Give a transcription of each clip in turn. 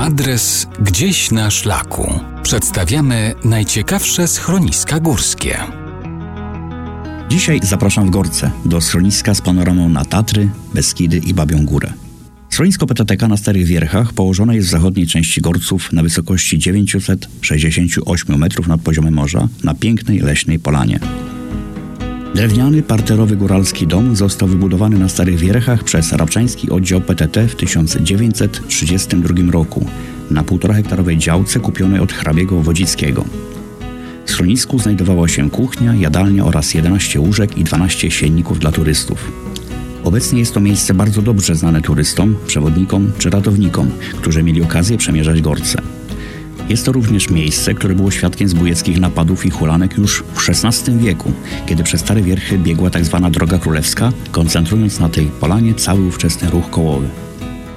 Adres gdzieś na szlaku. Przedstawiamy najciekawsze schroniska górskie. Dzisiaj zapraszam w Gorce, do schroniska z panoramą na Tatry, Beskidy i Babią Górę. Schronisko PTTK na Starych Wierchach położone jest w zachodniej części Gorców na wysokości 968 metrów nad poziomem morza na pięknej leśnej polanie. Drewniany, parterowy góralski dom został wybudowany na Starych Wierchach przez Rabczański Oddział PTT w 1932 roku na 1,5 hektarowej działce kupionej od hrabiego Wodzickiego. W schronisku znajdowała się kuchnia, jadalnia oraz 11 łóżek i 12 sienników dla turystów. Obecnie jest to miejsce bardzo dobrze znane turystom, przewodnikom czy ratownikom, którzy mieli okazję przemierzać Gorce. Jest to również miejsce, które było świadkiem zbójeckich napadów i hulanek już w XVI wieku, kiedy przez Stare Wierchy biegła tzw. Tak Droga Królewska, koncentrując na tej polanie cały ówczesny ruch kołowy.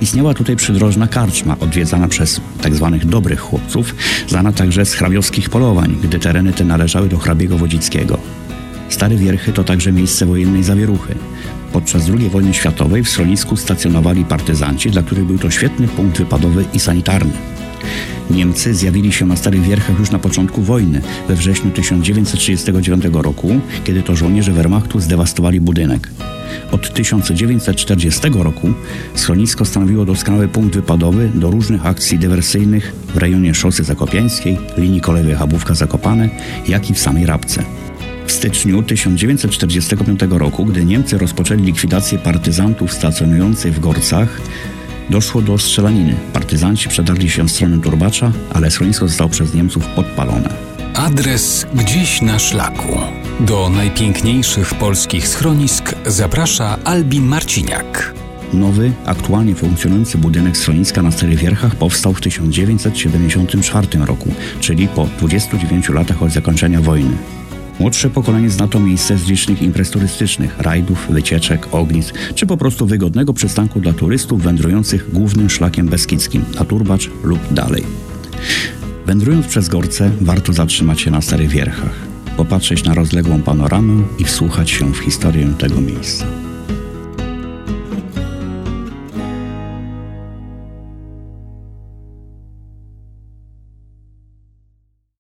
Istniała tutaj przydrożna karczma, odwiedzana przez tzw. Tak dobrych chłopców, znana także z hrabiowskich polowań, gdy tereny te należały do hrabiego Wodzickiego. Stare Wierchy to także miejsce wojennej zawieruchy. Podczas II wojny światowej w schronisku stacjonowali partyzanci, dla których był to świetny punkt wypadowy i sanitarny. Niemcy zjawili się na Starych Wierchach już na początku wojny, we wrześniu 1939 roku, kiedy to żołnierze Wehrmachtu zdewastowali budynek. Od 1940 roku schronisko stanowiło doskonały punkt wypadowy do różnych akcji dywersyjnych w rejonie szosy zakopiańskiej, linii kolejowej Chabówka-Zakopane, jak i w samej Rabce. W styczniu 1945 roku, gdy Niemcy rozpoczęli likwidację partyzantów stacjonujących w Gorcach, Doszło do strzelaniny. Partyzanci przedarli się w stronę Turbacza, ale schronisko zostało przez Niemców podpalone. Adres gdzieś na szlaku. Do najpiękniejszych polskich schronisk zaprasza Albin Marciniak. Nowy, aktualnie funkcjonujący budynek schroniska na Starych Wierchach powstał w 1974 roku, czyli po 29 latach od zakończenia wojny. Młodsze pokolenie zna to miejsce z licznych imprez turystycznych, rajdów, wycieczek, ognisk, czy po prostu wygodnego przystanku dla turystów wędrujących głównym szlakiem beskidzkim na Turbacz lub dalej. Wędrując przez Gorce, warto zatrzymać się na Starych Wierchach, popatrzeć na rozległą panoramę i wsłuchać się w historię tego miejsca.